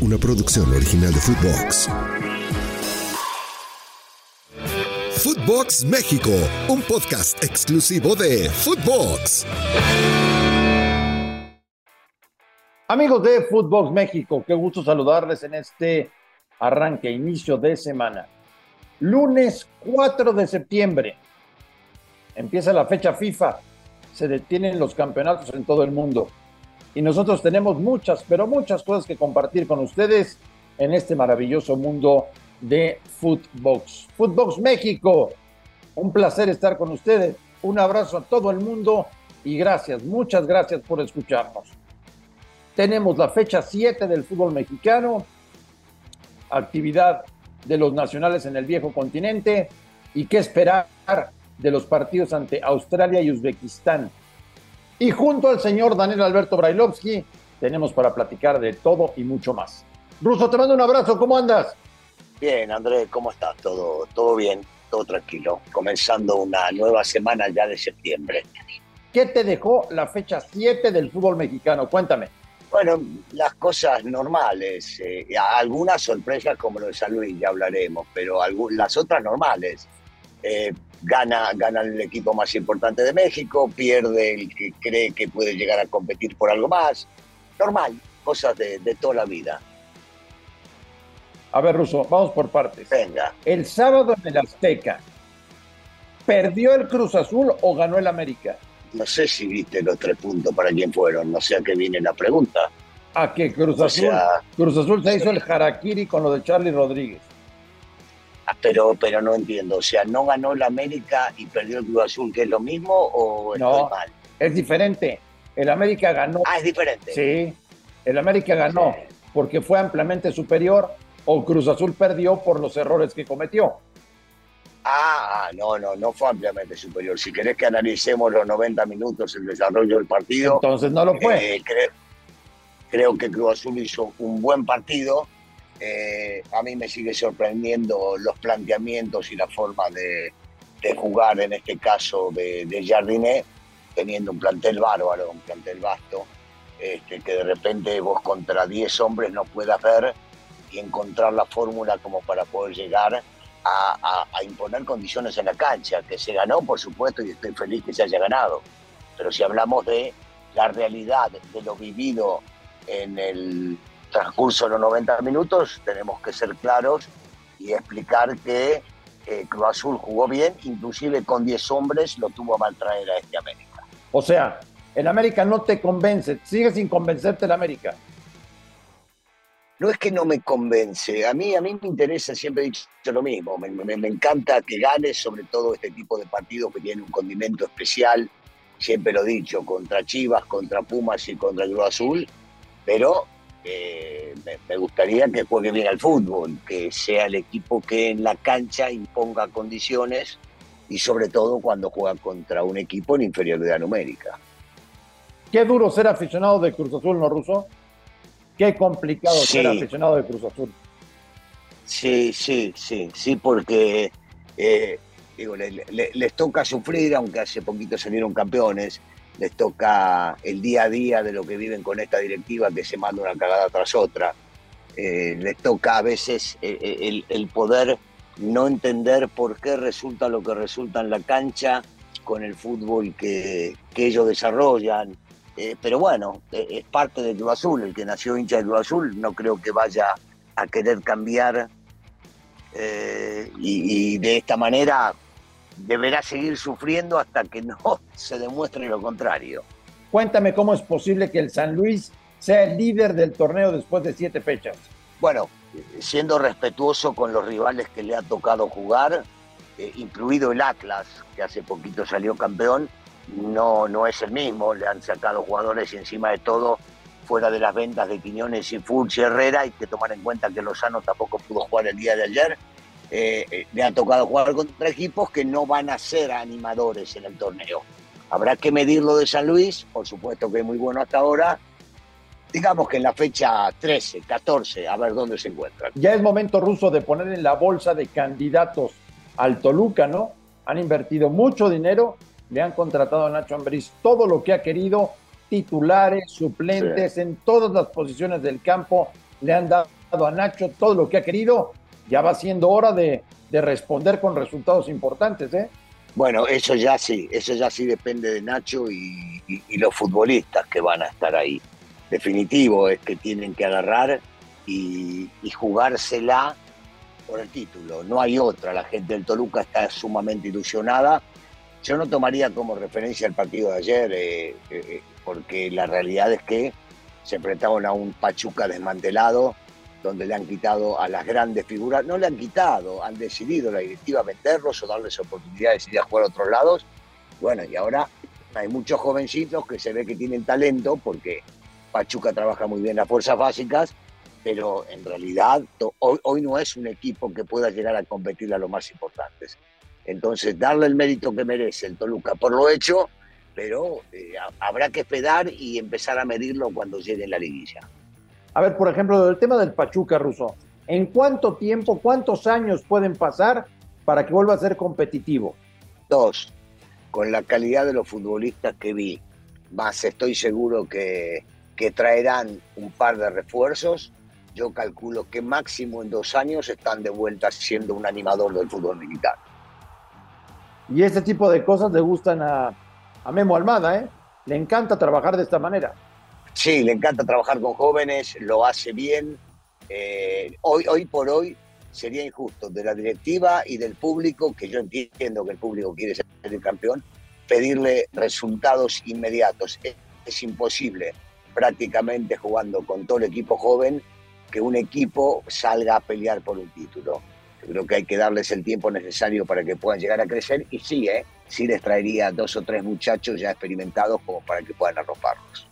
una producción original de Footbox. Footbox México, un podcast exclusivo de Footbox. Amigos de Footbox México, qué gusto saludarles en este arranque, inicio de semana. Lunes 4 de septiembre. Empieza la fecha FIFA. Se detienen los campeonatos en todo el mundo. Y nosotros tenemos muchas, pero muchas cosas que compartir con ustedes en este maravilloso mundo de Footbox. Footbox México. Un placer estar con ustedes. Un abrazo a todo el mundo y gracias, muchas gracias por escucharnos. Tenemos la fecha 7 del fútbol mexicano, actividad de los nacionales en el viejo continente y qué esperar de los partidos ante Australia y Uzbekistán. Y junto al señor Daniel Alberto Brailovsky tenemos para platicar de todo y mucho más. Ruso, te mando un abrazo, ¿cómo andas? Bien, Andrés, ¿cómo estás? Todo, todo bien, todo tranquilo. Comenzando una nueva semana ya de septiembre. ¿Qué te dejó la fecha 7 del fútbol mexicano? Cuéntame. Bueno, las cosas normales, eh, algunas sorpresas como lo de San Luis, ya hablaremos, pero las otras normales. Eh, gana, gana el equipo más importante de México, pierde el que cree que puede llegar a competir por algo más. Normal, cosas de, de toda la vida. A ver, Russo, vamos por partes. Venga. El sábado en el Azteca, ¿perdió el Cruz Azul o ganó el América? No sé si viste los tres puntos para quién fueron, no sé a qué viene la pregunta. ¿A qué Cruz Azul? Cruz Azul se hizo el harakiri con lo de Charlie Rodríguez. Pero, pero no entiendo, o sea, ¿no ganó el América y perdió el Cruz Azul, que es lo mismo o no, mal? Es diferente. El América ganó. Ah, es diferente. Sí, el América ganó porque fue ampliamente superior o Cruz Azul perdió por los errores que cometió. Ah, no, no, no fue ampliamente superior. Si querés que analicemos los 90 minutos, el desarrollo del partido. Entonces no lo fue. Eh, creo, que Cruz Azul hizo un buen partido. Eh, a mí me sigue sorprendiendo los planteamientos y la forma de, jugar, en este caso de, de Jardiné, teniendo un plantel bárbaro, un plantel vasto, este, que de repente vos contra 10 hombres no puedas ver y encontrar la fórmula como para poder llegar a, imponer condiciones en la cancha, que se ganó, por supuesto, y estoy feliz que se haya ganado. Pero si hablamos de la realidad, de lo vivido en el transcurso de los 90 minutos, tenemos que ser claros y explicar que eh, Cruz Azul jugó bien, inclusive con 10 hombres lo tuvo a mal traer a este América. O sea, el América no te convence, sigue sin convencerte el América no es que no me convence, a mí, a mí me interesa, siempre he dicho lo mismo, me, me, encanta que gane, sobre todo este tipo de partidos que tienen un condimento especial, siempre lo he dicho, contra Chivas, contra Pumas y contra Cruz Azul, pero eh, me, gustaría que juegue bien al fútbol, que sea el equipo que en la cancha imponga condiciones y sobre todo cuando juega contra un equipo en inferioridad numérica. Qué duro ser aficionado de Cruz Azul, ¿no, Ruso? Qué complicado ser aficionado de Cruz Azul. Sí, sí, sí, sí, porque eh, digo, les toca sufrir, aunque hace poquito salieron campeones, les toca el día a día de lo que viven con esta directiva que se manda una cagada tras otra. Eh, les toca a veces eh, el, poder no entender por qué resulta lo que resulta en la cancha con el fútbol que, ellos desarrollan, eh, pero bueno, eh, es parte del Cruz Azul, el que nació hincha del Cruz Azul, no creo que vaya a querer cambiar eh, y, de esta manera deberá seguir sufriendo hasta que no se demuestre lo contrario. Cuéntame cómo es posible que el San Luis sea el líder del torneo después de siete fechas. Bueno, siendo respetuoso con los rivales que le ha tocado jugar, incluido el Atlas, que hace poquito salió campeón, no, no es el mismo, le han sacado jugadores y encima de todo, fuera de las ventas de Quiñones y Fulci Herrera, hay que tomar en cuenta que Lozano tampoco pudo jugar el día de ayer. Eh, eh, le ha tocado jugar contra equipos que no van a ser animadores en el torneo. Habrá que medirlo de San Luis, por supuesto que es muy bueno hasta ahora. Digamos que en la fecha 13, 14, a ver dónde se encuentran. Ya es momento ruso de poner en la bolsa de candidatos al Toluca, ¿no? Han invertido mucho dinero le han contratado a Nacho Ambriz todo lo que ha querido, titulares, suplentes, en todas las posiciones del campo. le han dado a Nacho todo lo que ha querido. Ya va siendo hora de, de responder con resultados importantes, ¿eh? Bueno, eso ya sí, eso ya sí depende de Nacho y, los futbolistas que van a estar ahí. Definitivo es que tienen que agarrar y, jugársela por el título. No hay otra. La gente del Toluca está sumamente ilusionada. Yo no tomaría como referencia el partido de ayer, eh, eh, porque la realidad es que se enfrentaron a un Pachuca desmantelado, donde le han quitado a las grandes figuras, no le han quitado, han decidido la directiva meterlos o darles oportunidades de ir jugar a otros lados. Bueno, y ahora hay muchos jovencitos que se ve que tienen talento porque Pachuca trabaja muy bien las fuerzas básicas, pero en realidad hoy, hoy no es un equipo que pueda llegar a competir a los más importantes. Entonces, darle el mérito que merece el Toluca por lo hecho, pero eh, habrá que esperar y empezar a medirlo cuando llegue la liguilla. A ver, por ejemplo, el tema del Pachuca, Russo. ¿En cuánto tiempo, cuántos años pueden pasar para que vuelva a ser competitivo? Dos. Con la calidad de los futbolistas que vi, más estoy seguro que, que traerán un par de refuerzos, yo calculo que máximo en dos años están de vuelta siendo un animador del fútbol militar. Y este tipo de cosas le gustan a, a Memo Almada, ¿eh? Le encanta trabajar de esta manera. Sí, le encanta trabajar con jóvenes, lo hace bien. Eh, hoy, hoy por hoy sería injusto de la directiva y del público, que yo entiendo que el público quiere ser el campeón, pedirle resultados inmediatos. Es, imposible prácticamente jugando con todo el equipo joven que un equipo salga a pelear por un título. creo que hay que darles el tiempo necesario para que puedan llegar a crecer y sí, ¿eh? sí les traería dos o tres muchachos ya experimentados como para que puedan arroparlos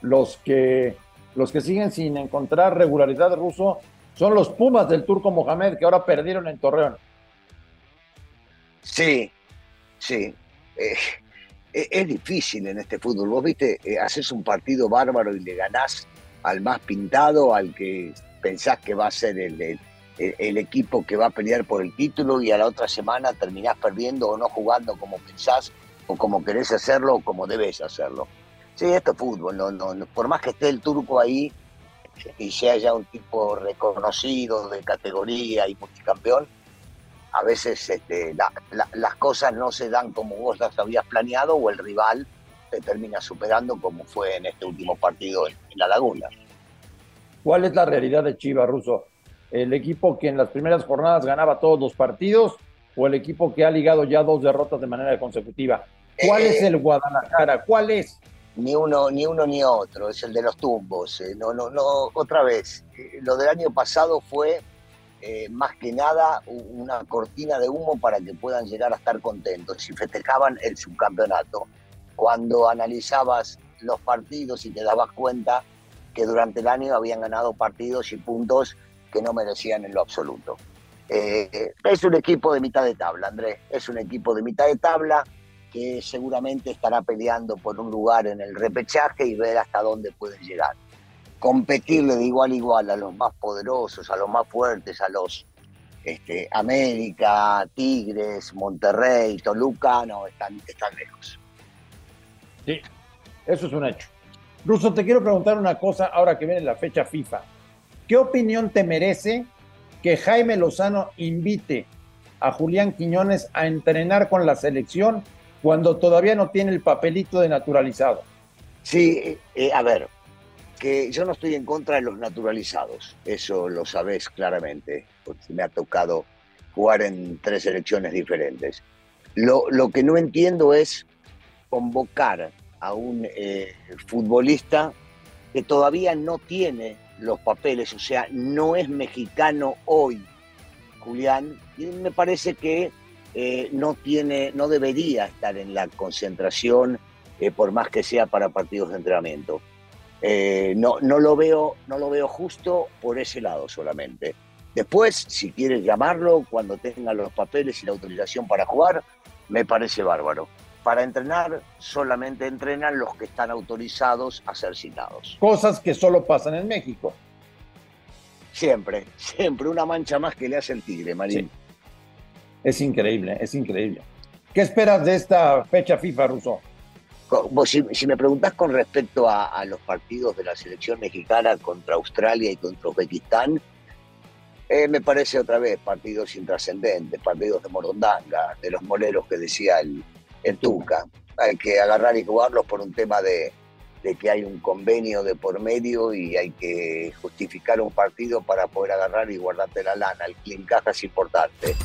los que, los que siguen sin encontrar regularidad ruso son los Pumas del Turco Mohamed, que ahora perdieron en Torreón. Sí, sí. Eh, eh, es difícil en este fútbol. Vos viste, eh, haces un partido bárbaro y le ganás al más pintado, al que pensás que va a ser el, el, equipo que va a pelear por el título y a la otra semana terminás perdiendo o no jugando como pensás o como querés hacerlo o como debes hacerlo. Sí, esto es fútbol, no, no, por más que esté el turco ahí y sea ya un tipo reconocido de categoría y multicampeón, a veces este, las cosas no se dan como vos las habías planeado o el rival te termina superando como fue en este último partido en, La Laguna. ¿Cuál es la realidad de Chivas, Russo? ¿El equipo que en las primeras jornadas ganaba todos los partidos o el equipo que ha ligado ya dos derrotas de manera consecutiva? ¿Cuál es eh, el Guadalajara? ¿Cuál es? Ni uno, ni uno ni otro, es el de los tumbos. Eh, no, no, no, otra vez, eh, lo del año pasado fue eh, más que nada una cortina de humo para que puedan llegar a estar contentos y festejaban el subcampeonato. Cuando analizabas los partidos y te dabas cuenta que durante el año habían ganado partidos y puntos que no merecían en lo absoluto. es un equipo de mitad de tabla, Andrés, es un equipo de mitad de tabla que seguramente estará peleando por un lugar en el repechaje y ver hasta dónde pueden llegar. Competirle de igual a igual a los más poderosos, a los más fuertes, a los este, América, Tigres, Monterrey, Toluca, no, están, están lejos. Sí, eso es un hecho. Russo, te quiero preguntar una cosa ahora que viene la fecha FIFA. ¿Qué opinión te merece que Jaime Lozano invite a Julián Quiñones a entrenar con la selección cuando todavía no tiene el papelito de naturalizado. Sí, eh, a ver, que yo no estoy en contra de los naturalizados, eso lo sabes claramente, porque me ha tocado jugar en tres selecciones diferentes. Lo, que no entiendo es convocar a un eh, futbolista que todavía no tiene los papeles, o sea, no es mexicano hoy, Julián, y me parece que eh, no, tiene, no debería estar en la concentración, eh, por más que sea para partidos de entrenamiento. Eh, no, no, lo veo, no lo veo justo por ese lado solamente. Después, si quieres llamarlo, cuando tenga los papeles y la autorización para jugar, me parece bárbaro. Para entrenar, solamente entrenan los que están autorizados a ser citados. Cosas que solo pasan en México. Siempre, siempre una mancha más que le hace el tigre, Marín. Es increíble, es increíble. ¿Qué esperas de esta fecha FIFA, Russo? si, me preguntás con respecto a, los partidos de la selección mexicana contra Australia y contra Uzbekistán, eh, me parece otra vez partidos intrascendentes, partidos de morondanga, de los moleros que decía el, el Tuca. Hay que agarrar y jugarlos por un tema de, que hay un convenio de por medio y hay que justificar un partido para poder agarrar y guardarte la lana. El caja es importante.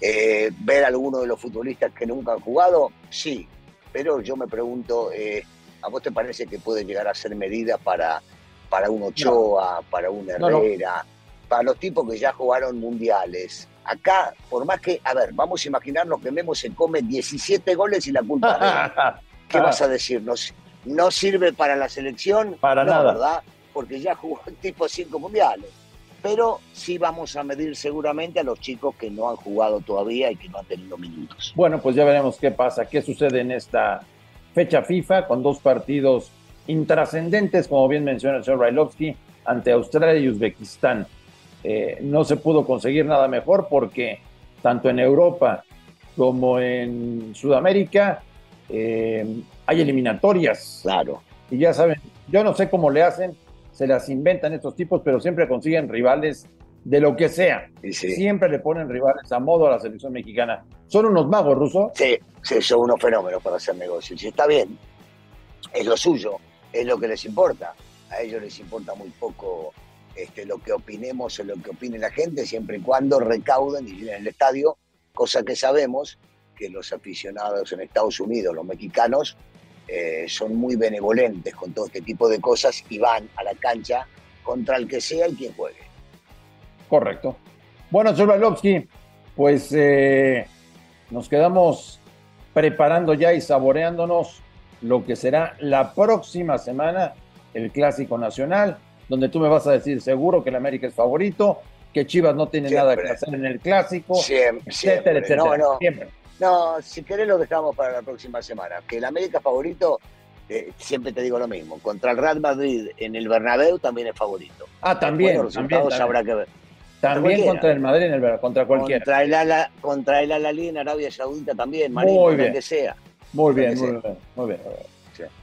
Eh, ver a alguno de los futbolistas que nunca han jugado, sí, pero yo me pregunto, eh, ¿a vos te parece que puede llegar a ser medida para, para un Ochoa, para un Herrera, para los tipos que ya jugaron mundiales? Acá, por más que, a ver, vamos a imaginarnos que Memo se come 17 goles y la culpa ¿Qué vas a decir? ¿No, sirve para la selección? Para no, nada. ¿verdad? Porque ya jugó el tipo cinco mundiales. Pero sí vamos a medir seguramente a los chicos que no han jugado todavía y que no han tenido minutos. Bueno, pues ya veremos qué pasa, qué sucede en esta fecha FIFA con dos partidos intrascendentes, como bien menciona el señor Brailovsky, ante Australia y Uzbekistán. Eh, no se pudo conseguir nada mejor porque tanto en Europa como en Sudamérica eh, hay eliminatorias. Claro. Y ya saben, yo no sé cómo le hacen, se las inventan estos tipos, pero siempre consiguen rivales de lo que sea. Siempre le ponen rivales a modo a la selección mexicana. ¿Son unos magos rusos? Sí, sí, son unos fenómenos para hacer negocios. Y está bien, es lo suyo, es lo que les importa. A ellos les importa muy poco este, lo que opinemos o lo que opine la gente, siempre y cuando recauden y llenen el estadio, cosa que sabemos que los aficionados en Estados Unidos, los mexicanos, eh, son muy benevolentes con todo este tipo de cosas y van a la cancha contra el que sea el quien juegue. Correcto. Bueno, señor Bailovsky, pues eh, nos quedamos preparando ya y saboreándonos lo que será la próxima semana el Clásico Nacional donde tú me vas a decir seguro que el América es favorito, que Chivas no tiene nada que hacer en el clásico, siempre, etcétera, etcétera. No, no. Siempre. No, si querés lo dejamos para la próxima semana. Que el América favorito, eh, siempre te digo lo mismo. Contra el Real Madrid en el Bernabéu también es favorito. Ah, también. también, habrá que ver. También contra el Madrid en el Bernabéu, contra cualquiera. Contra el, Ala, contra el Alalí en Arabia Saudita también, muy bien. que sea. Muy bien, muy bien, muy bien.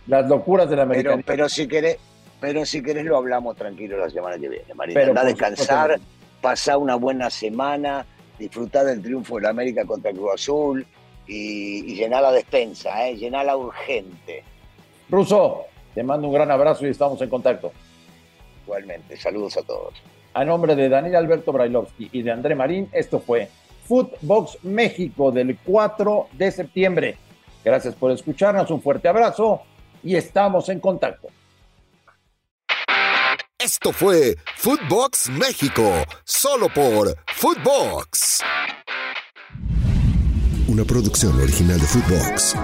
Las locuras del América. Pero, pero si querés, pero si querés lo hablamos tranquilo la semana que viene, Marina. Pero, a descansar, pasar una buena semana, disfrutar del triunfo de la América contra el Cruz Azul y, llenar la despensa, ¿eh? llenarla urgente. Ruso, te mando un gran abrazo y estamos en contacto. Igualmente, saludos a todos. A nombre de Daniel Alberto Brailovsky y de André Marín, esto fue Footbox México del 4 de septiembre. Gracias por escucharnos, un fuerte abrazo y estamos en contacto. Esto fue Footbox México, solo por Footbox. Una producción original de Footbox.